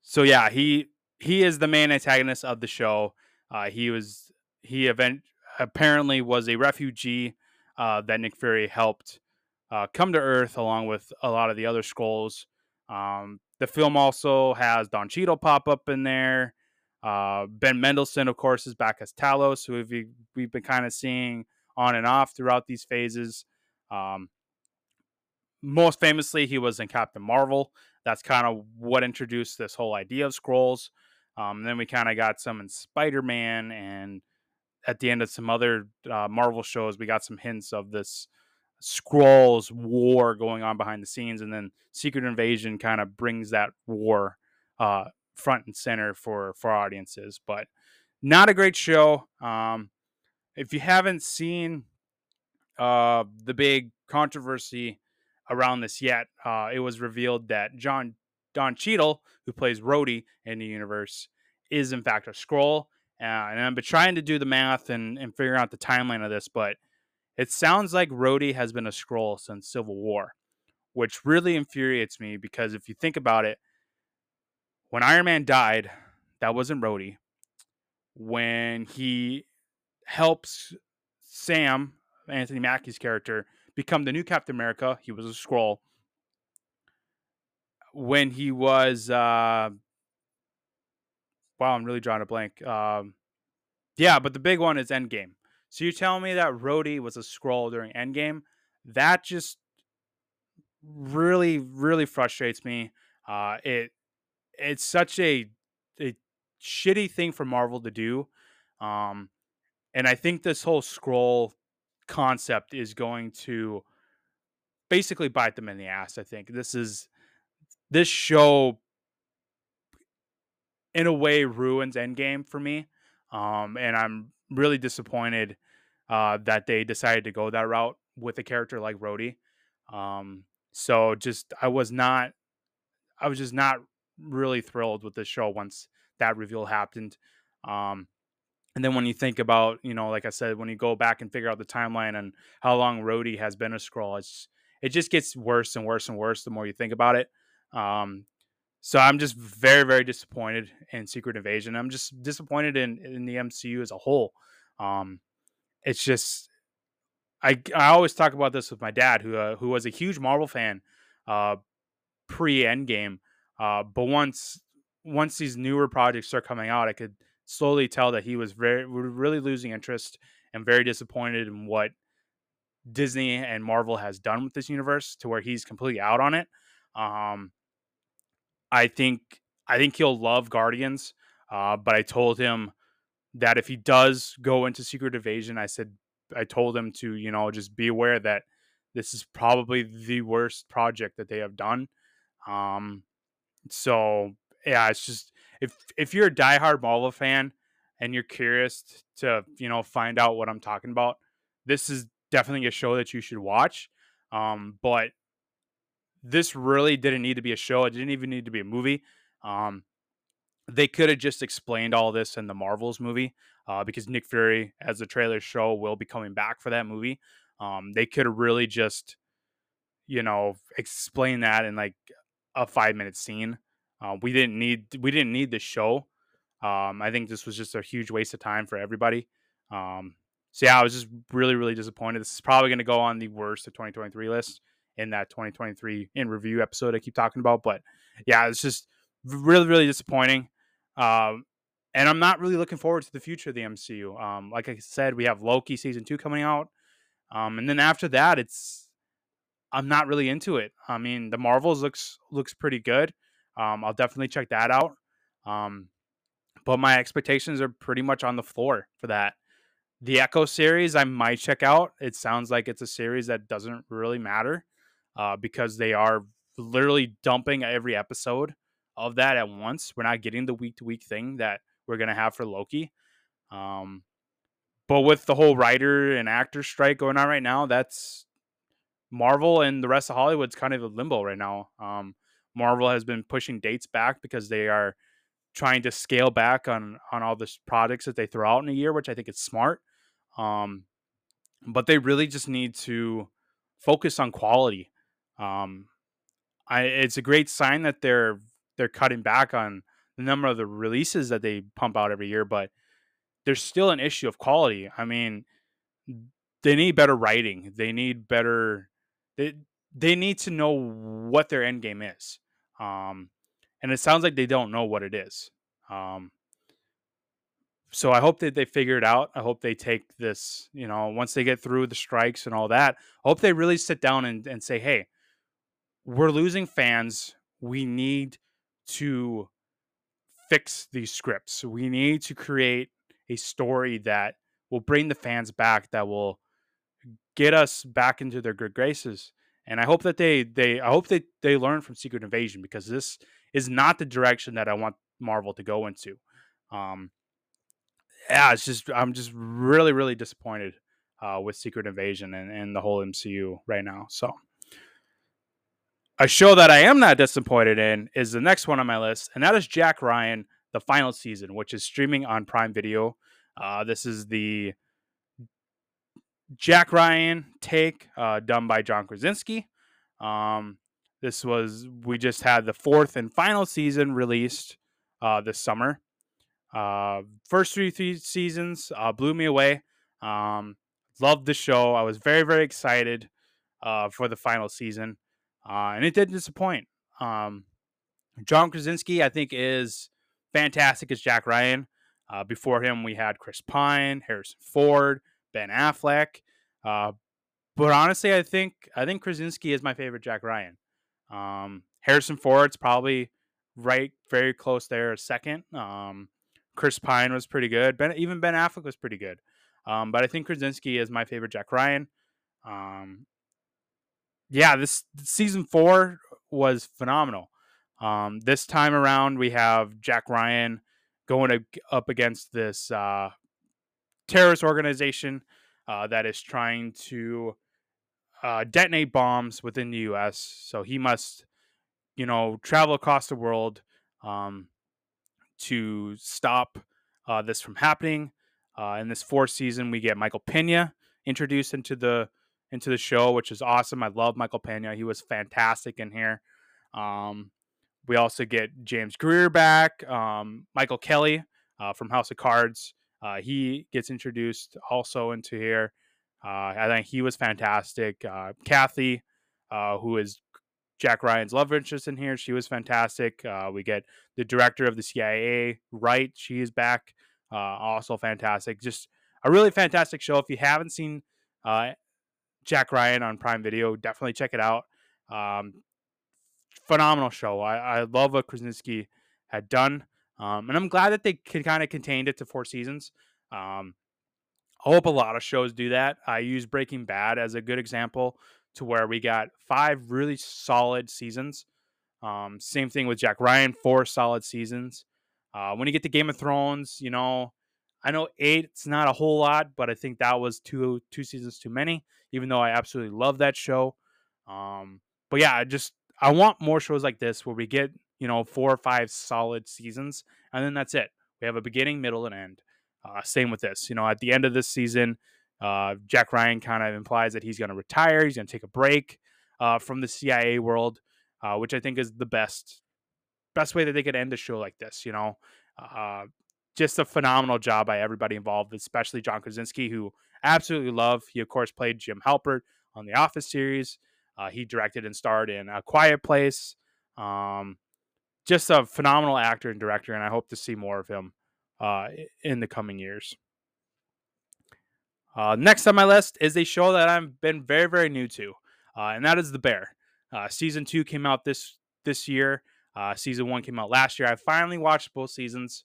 so yeah, he he is the main antagonist of the show. Uh, he was he event apparently was a refugee uh, that Nick Fury helped uh, come to Earth along with a lot of the other Skrulls. Um, the film also has Don Cheadle pop up in there. Uh, ben Mendelsohn, of course, is back as Talos, who we've, we've been kind of seeing on and off throughout these phases. Um, most famously, he was in Captain Marvel. That's kind of what introduced this whole idea of Skrulls. Um, then we kind of got some in Spider Man, and at the end of some other uh, Marvel shows, we got some hints of this Skrulls war going on behind the scenes, and then Secret Invasion kind of brings that war uh, front and center for for audiences. But not a great show. Um, if you haven't seen uh, the big controversy around this yet, uh, it was revealed that John Don Cheadle, who plays Rhodey in the universe, is in fact a Skrull. Uh, and I've been trying to do the math and, and figure out the timeline of this, but it sounds like Rhodey has been a Skrull since Civil War, which really infuriates me because if you think about it, when Iron Man died, that wasn't Rhodey. When he helps Sam, Anthony Mackie's character, become the new Captain America, he was a Skrull. when he was uh wow i'm really drawing a blank um yeah but the big one is endgame. So you're telling me that Rhodey was a Skrull during endgame that just really really frustrates me uh it it's such a a shitty thing for marvel to do um and i think this whole Skrull concept is going to basically bite them in the ass i think. This is this show in a way ruins Endgame for me. Um, and I'm really disappointed uh, that they decided to go that route with a character like Rhodey. Um, so just I was not, I was just not really thrilled with the show once that reveal happened. Um, and then when you think about, you know, like I said, when you go back and figure out the timeline and how long Rhodey has been a Skrull, it's it just gets worse and worse and worse the more you think about it. Um, so I'm just very, very disappointed in Secret Invasion. I'm just disappointed in in the MCU as a whole. Um, it's just I I always talk about this with my dad, who uh, who was a huge Marvel fan uh, pre Endgame. Uh, but once once these newer projects start coming out, I could slowly tell that he was very really losing interest and very disappointed in what Disney and Marvel has done with this universe to where he's completely out on it. Um, I think I think he'll love Guardians. Uh, but I told him that if he does go into Secret Invasion, I said I told him to you know just be aware that this is probably the worst project that they have done. Um, so yeah, it's just if if you're a diehard Marvel fan and you're curious to you know find out what I'm talking about, this is definitely a show that you should watch. Um, but this really didn't need to be a show. It didn't even need to be a movie. Um, they could have just explained all this in the Marvels movie uh, because Nick Fury, as the trailer show, will be coming back for that movie. Um, they could have really just, you know, explain that in like a five minute scene. Uh, we didn't need we didn't need the show. Um, I think this was just a huge waste of time for everybody. Um, so yeah, I was just really really disappointed. This is probably going to go on the worst of 2023 list in that 2023 in review episode I keep talking about. But yeah, it's just really really disappointing. Um, and I'm not really looking forward to the future of the MCU. Um, like I said, we have Loki season two coming out, um, and then after that, it's I'm not really into it. I mean, the Marvels looks looks pretty good. Um, I'll definitely check that out. Um, but my expectations are pretty much on the floor for that. The Echo series I might check out. It sounds like it's a series that doesn't really matter uh, because they are literally dumping every episode of that at once. We're not getting the week to week thing that we're gonna have for Loki. Um, but with the whole writer and actor strike going on right now, that's Marvel and the rest of Hollywood's kind of a limbo right now. Um, Marvel has been pushing dates back because they are trying to scale back on on all the products that they throw out in a year, which I think is smart. Um, but they really just need to focus on quality. Um, I, it's a great sign that they're they're cutting back on the number of the releases that they pump out every year, but there's still an issue of quality. I mean, they need better writing. They need better. They they need to know what their end game is. Um, and it sounds like they don't know what it is. Um, so I hope that they figure it out. I hope they take this, you know, once they get through the strikes and all that. I hope they really sit down and, and say, hey, we're losing fans. We need to fix these scripts. We need to create a story that will bring the fans back, that will get us back into their good graces. And I hope that they they I hope that they learn from Secret Invasion because this is not the direction that I want Marvel to go into. Um, yeah, it's just I'm just really really disappointed uh, with Secret Invasion and, and the whole MCU right now. So a show that I am not disappointed in is the next one on my list, and that is Jack Ryan, the final season, which is streaming on Prime Video. Uh, this is the Jack Ryan take uh, done by John Krasinski. Um, this was we just had the fourth and final season released uh, this summer. Uh, first three, three seasons uh, blew me away. Um, loved the show. I was very very excited uh, for the final season uh, and it didn't disappoint. Um, John Krasinski, I think, is fantastic as Jack Ryan. Uh, before him, we had Chris Pine, Harrison Ford, Ben Affleck. Uh, but honestly, I think I think Krasinski is my favorite Jack Ryan. Um, Harrison Ford's probably right, very close there, second. Um, Chris Pine was pretty good. Ben, even Ben Affleck was pretty good. Um, but I think Krasinski is my favorite Jack Ryan. Um, yeah, this season four was phenomenal. Um, this time around, we have Jack Ryan going up against this uh, terrorist organization uh, that is trying to uh, detonate bombs within the U.S. So he must, you know, travel across the world um, to stop uh, this from happening. Uh, in this fourth season, we get Michael Pena introduced into the into the show, which is awesome. I love Michael Pena. He was fantastic in here. Um, we also get James Greer back, um, Michael Kelly uh, from House of Cards. Uh, he gets introduced also into here. Uh, I think he was fantastic. Uh, Kathy, uh, who is Jack Ryan's love interest in here, she was fantastic. Uh, we get the director of the CIA, Wright. She is back, also fantastic. Just a really fantastic show. If you haven't seen Jack Ryan on Prime Video. Definitely check it out. Um, phenomenal show. I, I love what Krasinski had done. Um, and I'm glad that they could kind of contained it to four seasons. Um, I hope a lot of shows do that. I use Breaking Bad as a good example to where we got five really solid seasons. Um, same thing with Jack Ryan, four solid seasons. Uh, when you get to Game of Thrones, you know, I know eight, it's not a whole lot, but I think that was two two seasons too many. Even though I absolutely love that show, um, but yeah, I just I want more shows like this where we get you know four or five solid seasons, and then that's it. We have a beginning, middle, and end. Uh, same with this. You know, at the end of this season, uh, Jack Ryan kind of implies that he's going to retire. He's going to take a break uh, from the CIA world, uh, which I think is the best best way that they could end a show like this. You know, uh, just a phenomenal job by everybody involved, especially John Krasinski, who absolutely love. He of course played Jim Halpert on the Office series. Uh, he directed and starred in A Quiet Place. Um, just a phenomenal actor and director, and I hope to see more of him uh, in the coming years. Uh, next on my list is a show that I've been very, very new to, uh, and that is The Bear. Uh, season two came out this this year. Uh, season one came out last year. I finally watched both seasons,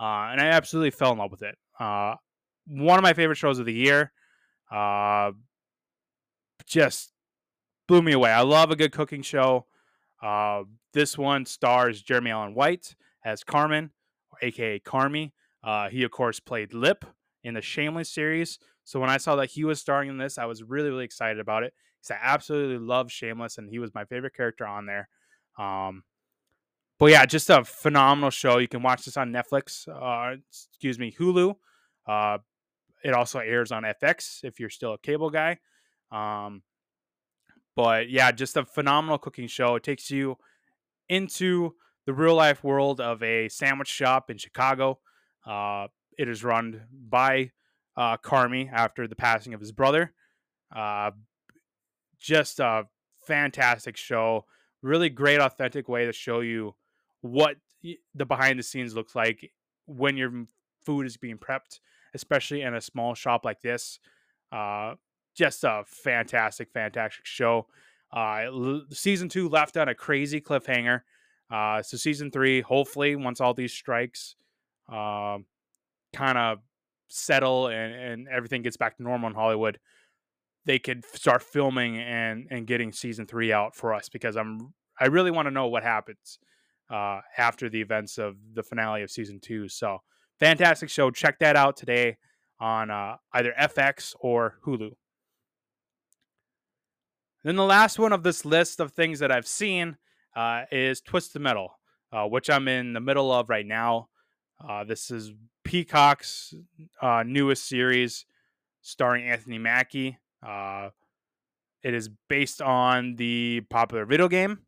uh, and I absolutely fell in love with it. Uh, one of my favorite shows of the year. just blew me away. I love a good cooking show. this one stars Jeremy Allen White as Carmen, aka Carmy. he of course played Lip in the Shameless series. So when I saw that he was starring in this, I was really, really excited about it because I absolutely love Shameless, and he was my favorite character on there. Um, but yeah, just a phenomenal show. You can watch this on Netflix. Uh, excuse me, Hulu. Uh, it also airs on FX if you're still a cable guy. Um, but yeah, just a phenomenal cooking show. It takes you into the real life world of a sandwich shop in Chicago. Uh, it is run by uh, Carmy after the passing of his brother. Uh, just a fantastic show. Really great, authentic way to show you what the behind the scenes looks like when your food is being prepped, especially in a small shop like this. Uh, just a fantastic, fantastic show. Uh, season two left on a crazy cliffhanger. Uh, so season three, hopefully, once all these strikes uh, kind of settle and, and everything gets back to normal in Hollywood, they could start filming and and getting season three out for us because I'm I really want to know what happens uh, after the events of the finale of season two. So fantastic show. Check that out today on uh, either FX or Hulu. Then the last one of this list of things that I've seen uh, is Twisted Metal, uh, which I'm in the middle of right now. Uh, this is Peacock's uh, newest series starring Anthony Mackie. Uh, it is based on the popular video game.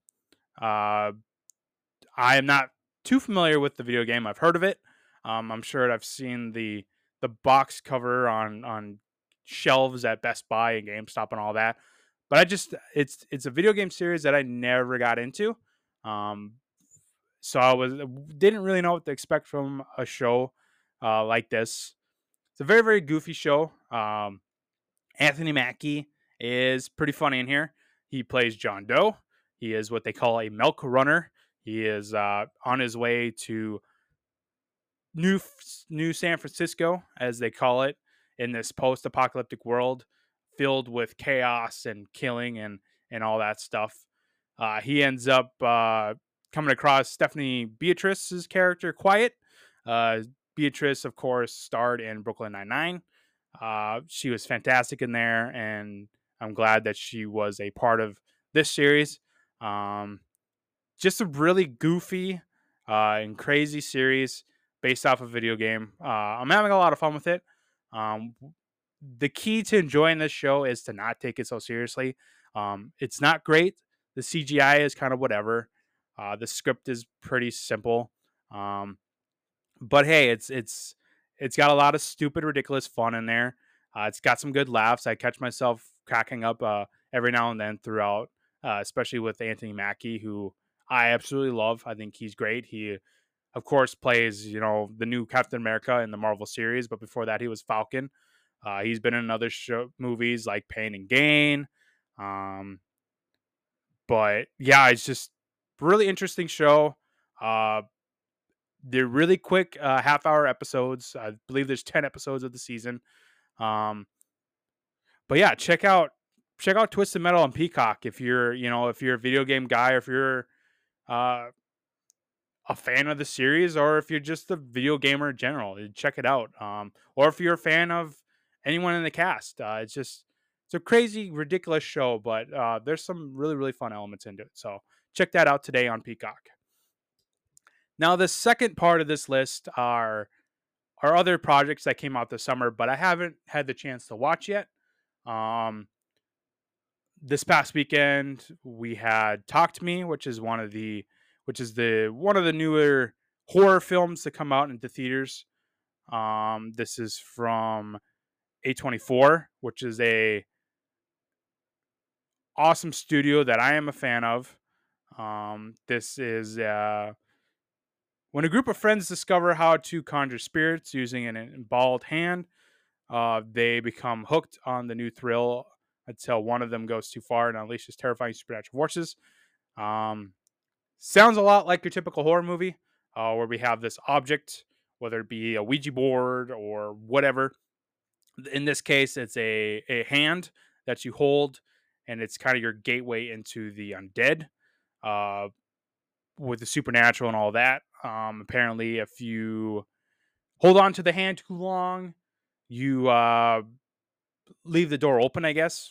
I am not too familiar with the video game. I've heard of it. Um, I'm sure I've seen the the box cover on on shelves at Best Buy and GameStop and all that. But I just it's it's a video game series that I never got into. Um, so I was didn't really know what to expect from a show uh, like this. It's a very very goofy show. Um, Anthony Mackie is pretty funny in here. He plays John Doe. He is what they call a milk runner. He is uh, on his way to New New San Francisco, as they call it, in this post-apocalyptic world filled with chaos and killing and and all that stuff. Uh, he ends up uh, coming across Stephanie Beatriz's character, Quiet. Uh, Beatriz, of course, starred in Brooklyn Nine Nine. Uh, she was fantastic in there, and I'm glad that she was a part of this series. Um, just a really goofy uh, and crazy series based off a video game. Uh, I'm having a lot of fun with it. Um, the key to enjoying this show is to not take it so seriously. Um, it's not great. The CGI is kind of whatever. Uh, the script is pretty simple. Um, but hey, it's it's it's got a lot of stupid, ridiculous fun in there. Uh, it's got some good laughs. I catch myself cracking up uh, every now and then throughout, uh, especially with Anthony Mackie, who I absolutely love. I think he's great. He, of course, plays you know the new Captain America in the Marvel series, but before that, he was Falcon. Uh, he's been in other show, movies like Pain and Gain. Um, but yeah, it's just really interesting show. Uh, they're really quick uh, half hour episodes. I believe there's 10 episodes of the season. Um, but yeah, check out check out Twisted Metal on Peacock if you're, you know, if you're a video game guy or if you're uh, a fan of the series or if you're just a video gamer in general, check it out. Um, or if you're a fan of anyone in the cast, uh, it's just it's a crazy, ridiculous show, but uh, there's some really, really fun elements into it. So check that out today on Peacock. Now, the second part of this list are are other projects that came out this summer, but I haven't had the chance to watch yet. Um, this past weekend we had Talk to Me, which is one of the which is the one of the newer horror films to come out into theaters. Um, this is from A24, which is a awesome studio that I am a fan of. Um, this is uh, when a group of friends discover how to conjure spirits using an emballed hand, uh, they become hooked on the new thrill until one of them goes too far and unleashes terrifying supernatural forces. Um, sounds a lot like your typical horror movie, uh, where we have this object, whether it be a Ouija board or whatever. In this case, it's a, a hand that you hold, and it's kind of your gateway into the undead. Uh, with the supernatural and all that. Um, apparently, if you hold on to the hand too long, you uh, leave the door open. I guess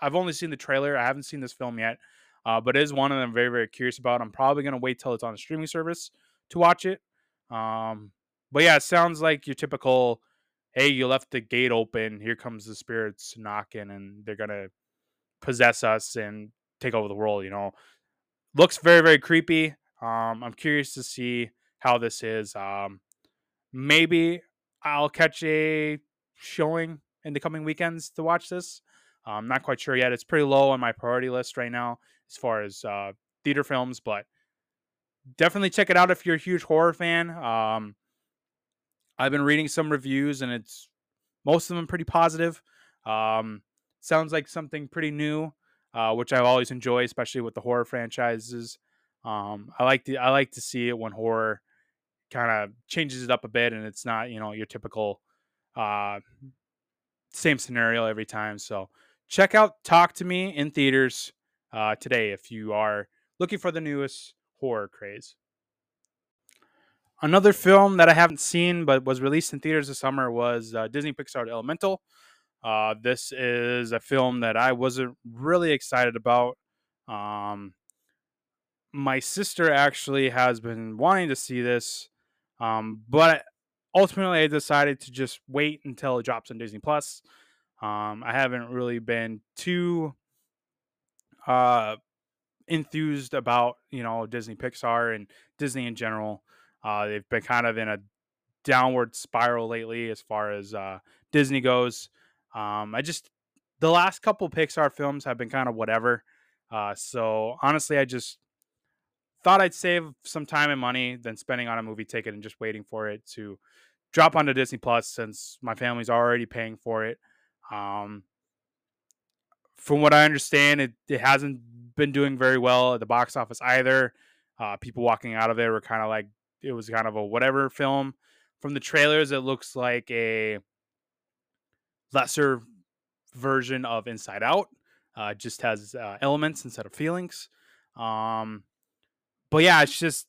I've only seen the trailer. I haven't seen this film yet, uh, but it is one that I'm very very curious about. I'm probably gonna wait till it's on a streaming service to watch it. Um, but yeah, it sounds like your typical. Hey, you left the gate open. Here comes the spirits knocking, and they're gonna possess us and take over the world. You know, looks very very creepy. Um, I'm curious to see how this is. Um, maybe I'll catch a showing in the coming weekends to watch this. I'm not quite sure yet. It's pretty low on my priority list right now as far as uh, theater films, but definitely check it out if you're a huge horror fan. Um, I've been reading some reviews and it's most of them pretty positive. Um, sounds like something pretty new uh, which I always enjoy, especially with the horror franchises. Um, I like to I like to see it when horror kind of changes it up a bit, and it's not you know your typical uh, same scenario every time. So check out Talk to Me in theaters uh, today if you are looking for the newest horror craze. Another film that I haven't seen but was released in theaters this summer was uh, Disney Pixar Elemental. Uh, this is a film that I wasn't really excited about. Um, my sister actually has been wanting to see this, um, but ultimately I decided to just wait until it drops on Disney Plus. Um, I haven't really been too uh, enthused about you know Disney Pixar and Disney in general. Uh, they've been kind of in a downward spiral lately as far as uh, Disney goes. Um, I just the last couple Pixar films have been kind of whatever. Uh, so honestly, I just thought I'd save some time and money than spending on a movie ticket and just waiting for it to drop onto Disney Plus since my family's already paying for it. Um, from what I understand, it, it hasn't been doing very well at the box office either. Uh, people walking out of it were kind of like it was kind of a whatever film. From the trailers, it looks like a lesser version of Inside Out. Uh, just has uh, elements instead of feelings. Um, but yeah, it's just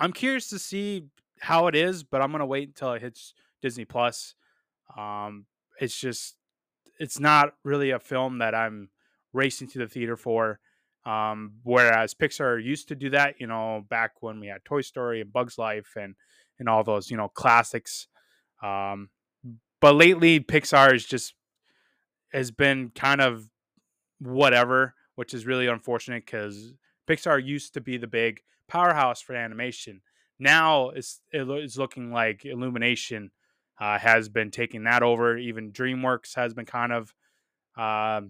I'm curious to see how it is, but I'm gonna wait until it hits Disney Plus. Um, it's just it's not really a film that I'm racing to the theater for. Um, whereas Pixar used to do that, you know, back when we had Toy Story and Bugs Life and and all those, you know, classics. Um, but lately, Pixar has just has been kind of whatever, which is really unfortunate because Pixar used to be the big powerhouse for animation. Now it's it's looking like Illumination uh, has been taking that over. Even DreamWorks has been kind of uh,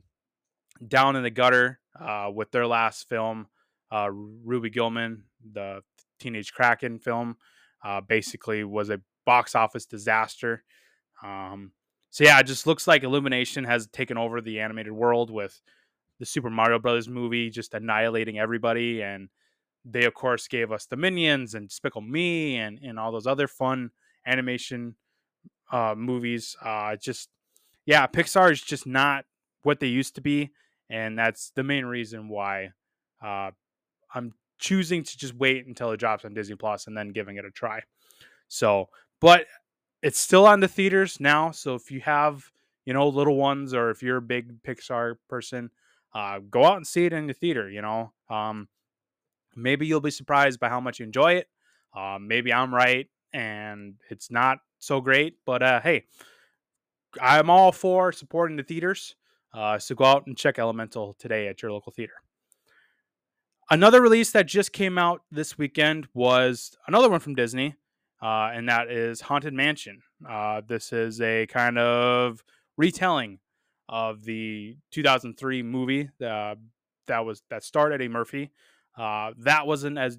down in the gutter uh, with their last film, uh, Ruby Gillman, the Teenage Kraken film. Uh, basically, was a box office disaster. Um, so yeah, it just looks like Illumination has taken over the animated world with the Super Mario Brothers movie, just annihilating everybody, and they of course gave us the Minions and Despicable Me and and all those other fun animation uh, movies. Uh, just yeah, Pixar is just not what they used to be, and that's the main reason why uh, I'm choosing to just wait until it drops on Disney Plus and then giving it a try. So, but it's still on the theaters now. So if you have you know little ones or if you're a big Pixar person, uh, go out and see it in the theater. You know, um, maybe you'll be surprised by how much you enjoy it. Uh, maybe I'm right and it's not so great, but uh, hey, I'm all for supporting the theaters. Uh, so go out and check Elemental today at your local theater. Another release that just came out this weekend was another one from Disney, uh, and that is Haunted Mansion. Uh, this is a kind of retelling of the 2003 movie uh, that was that starred Eddie Murphy. Uh, that wasn't as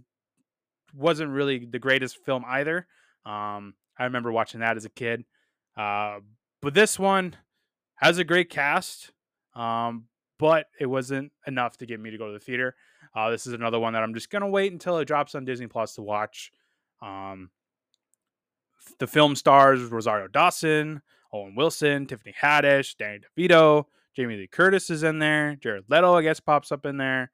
wasn't really the greatest film either. Um, I remember watching that as a kid, uh, but this one has a great cast. Um, but it wasn't enough to get me to go to the theater. Uh, this is another one that I'm just gonna wait until it drops on Disney Plus to watch. Um, the film stars Rosario Dawson, Owen Wilson, Tiffany Haddish, Danny DeVito, Jamie Lee Curtis is in there. Jared Leto, I guess, pops up in there.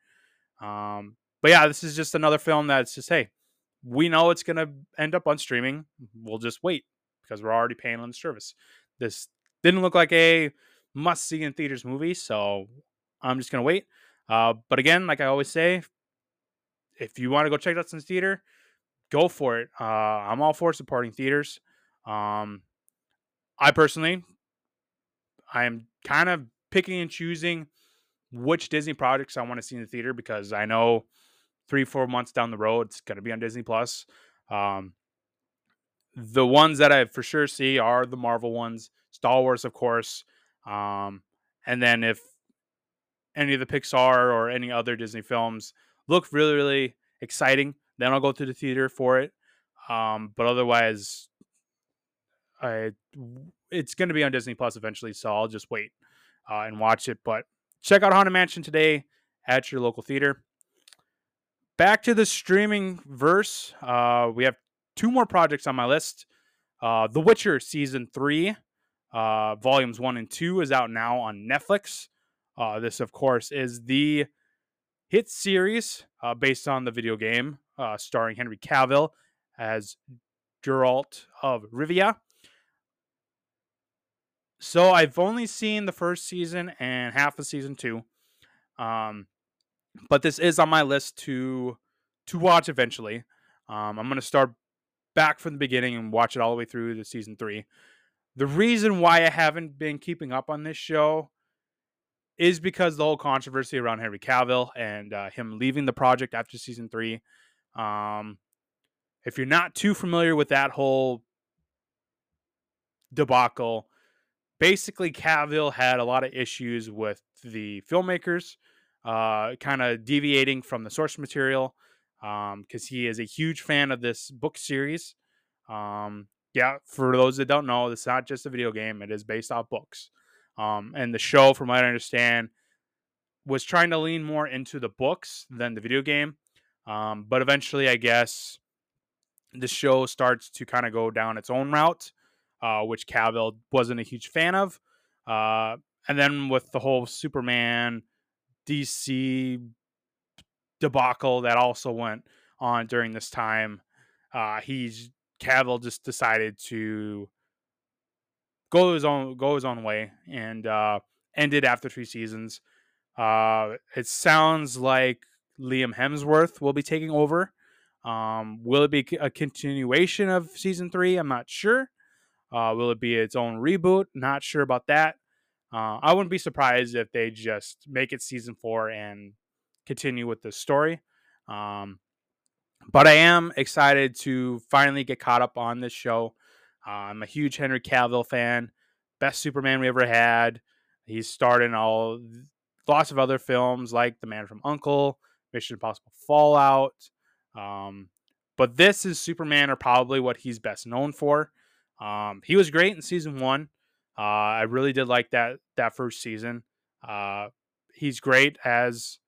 Um, but yeah, this is just another film that's just hey, we know it's gonna end up on streaming. We'll just wait because we're already paying on the service. This didn't look like a must see in theaters movie, so I'm just gonna wait. Uh, but again, like I always say, if you want to go check out some theater, go for it. Uh, I'm all for supporting theaters. Um, I personally, I am kind of picking and choosing which Disney projects I want to see in the theater because I know three, four months down the road it's going to be on Disney Plus. Um, the ones that I for sure see are the Marvel ones, Star Wars, of course. Um, and then if any of the Pixar or any other Disney films look really, really exciting, then I'll go to the theater for it. Um, but otherwise, I it's going to be on Disney Plus eventually, so I'll just wait uh, and watch it. But check out Haunted Mansion today at your local theater. Back to the streaming verse, uh, we have two more projects on my list. Uh, the Witcher season three, uh, volumes one and two, is out now on Netflix. Uh, this, of course, is the hit series uh, based on the video game, uh, starring Henry Cavill as Geralt of Rivia. So I've only seen the first season and half of season two, um, but this is on my list to to watch eventually. Um, I'm gonna start back from the beginning and watch it all the way through to season three. The reason why I haven't been keeping up on this show is because the whole controversy around Henry Cavill and uh, him leaving the project after season three. Um, if you're not too familiar with that whole debacle, basically Cavill had a lot of issues with the filmmakers, uh, kind of deviating from the source material because um, he is a huge fan of this book series. Um, yeah, for those that don't know, it's not just a video game; it is based off books. Um, and the show, from what I understand, was trying to lean more into the books than the video game. Um, but eventually, I guess the show starts to kind of go down its own route, uh, which Cavill wasn't a huge fan of. Uh, and then with the whole Superman DC debacle that also went on during this time, uh, he's Cavill just decided to go his own go his own way and uh, ended after three seasons. Uh, it sounds like Liam Hemsworth will be taking over. Um, will it be a continuation of season three? I'm not sure. Uh, will it be its own reboot? Not sure about that. Uh, I wouldn't be surprised if they just make it season four and continue with the story. Um, but I am excited to finally get caught up on this show. Uh, I'm a huge Henry Cavill fan. Best Superman we ever had. He's starred in all lots of other films like The Man from Uncle, Mission Impossible Fallout. Um, but this is Superman, or probably what he's best known for. Um, he was great in season one. Uh, I really did like that that first season. Uh, he's great as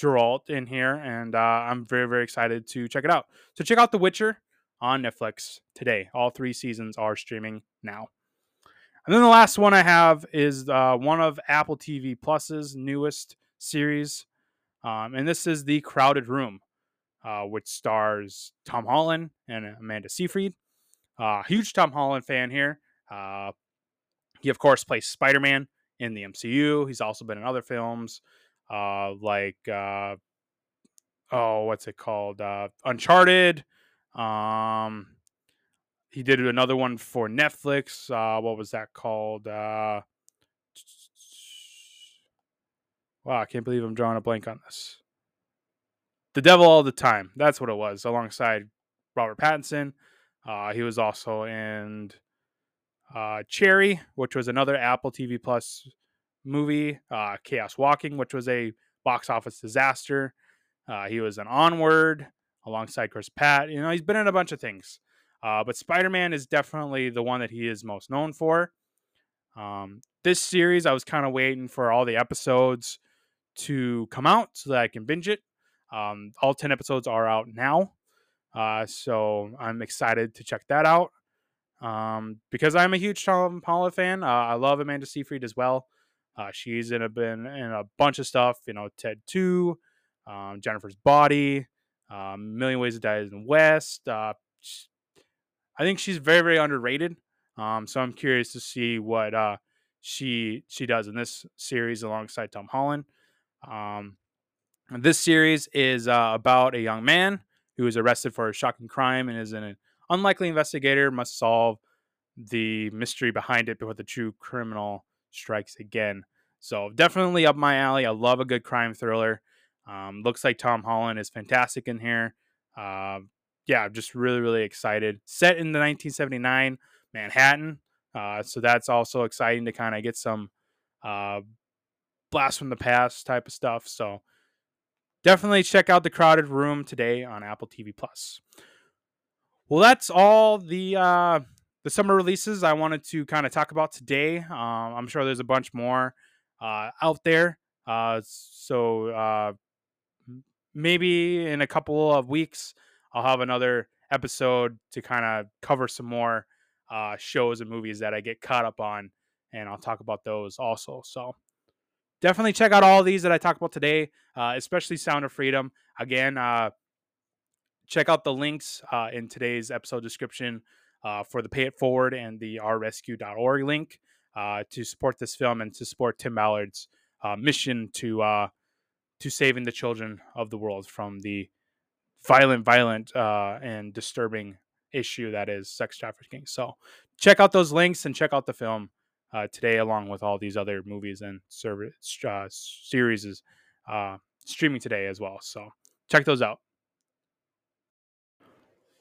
Geralt in here, and uh, I'm very very excited to check it out. So check out The Witcher on Netflix today. All three seasons are streaming now. And then the last one I have is uh, one of Apple TV Plus's newest series, um, and this is The Crowded Room, uh, which stars Tom Holland and Amanda Seyfried. Uh, huge Tom Holland fan here. He, of course, plays Spider Man in the MCU. He's also been in other films uh, like, uh, oh, what's it called? Uh, Uncharted. Um, he did another one for Netflix. Uh, what was that called? Uh, wow, I can't believe I'm drawing a blank on this. The Devil All the Time. That's what it was, alongside Robert Pattinson. Uh, he was also in uh, Cherry, which was another Apple TV Plus movie. Uh, Chaos Walking, which was a box office disaster. Uh, he was an Onward alongside Chris Pratt. You know, he's been in a bunch of things. Uh, but Spider Man is definitely the one that he is most known for. Um, this series, I was kind of waiting for all the episodes to come out so that I can binge it. Um, all 10 episodes are out now. Uh, so I'm excited to check that out. Um, because I'm a huge Tom Holland fan. Uh, I love Amanda Seyfried as well. Uh, she's in a, been in a bunch of stuff, you know, Ted 2, um, Jennifer's Body, um, Million Ways to Die in the West. Uh, I think she's very, very underrated. Um, so I'm curious to see what uh, she she does in this series alongside Tom Holland. Um, this series is uh, about a young man who is arrested for a shocking crime and is in an unlikely investigator must solve the mystery behind it before the true criminal strikes again. So definitely up my alley. I love a good crime thriller. Um, looks like Tom Holland is fantastic in here. Uh, yeah, I'm just really, really excited. Set in the 1979 Manhattan. Uh, so that's also exciting to kind of get some uh, blast from the past type of stuff. So definitely check out the crowded room today on Apple TV Plus. Well, that's all the uh, the summer releases I wanted to kind of talk about today. Um, I'm sure there's a bunch more uh, out there. Uh, so uh, maybe in a couple of weeks, I'll have another episode to kind of cover some more uh, shows and movies that I get caught up on, and I'll talk about those also. So definitely check out all these that I talked about today, uh, especially Sound of Freedom. Again, uh, check out the links uh, in today's episode description uh, for the Pay It Forward and the ourrescue.org link uh, to support this film and to support Tim Ballard's uh, mission to uh, to saving the children of the world from the violent, violent, and disturbing issue that is sex trafficking. So check out those links and check out the film today, along with all these other movies and service series streaming today as well. So check those out.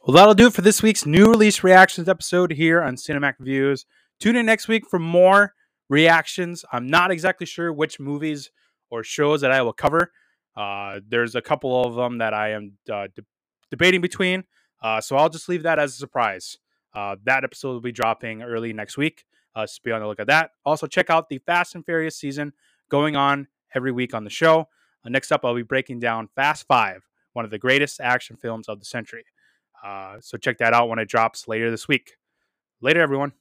Well, that'll do it for this week's new release reactions episode here on Cinematic Reviews. Tune in next week for more reactions. I'm not exactly sure which movies or shows that I will cover. Uh, there's a couple of them that I am uh, de- debating between, uh, so I'll just leave that as a surprise. Uh, that episode will be dropping early next week, uh, so be on the look at that. Also, check out the Fast and Furious season going on every week on the show. Uh, next up, I'll be breaking down Fast Five, one of the greatest action films of the century. Uh, so check that out when it drops later this week. Later, everyone.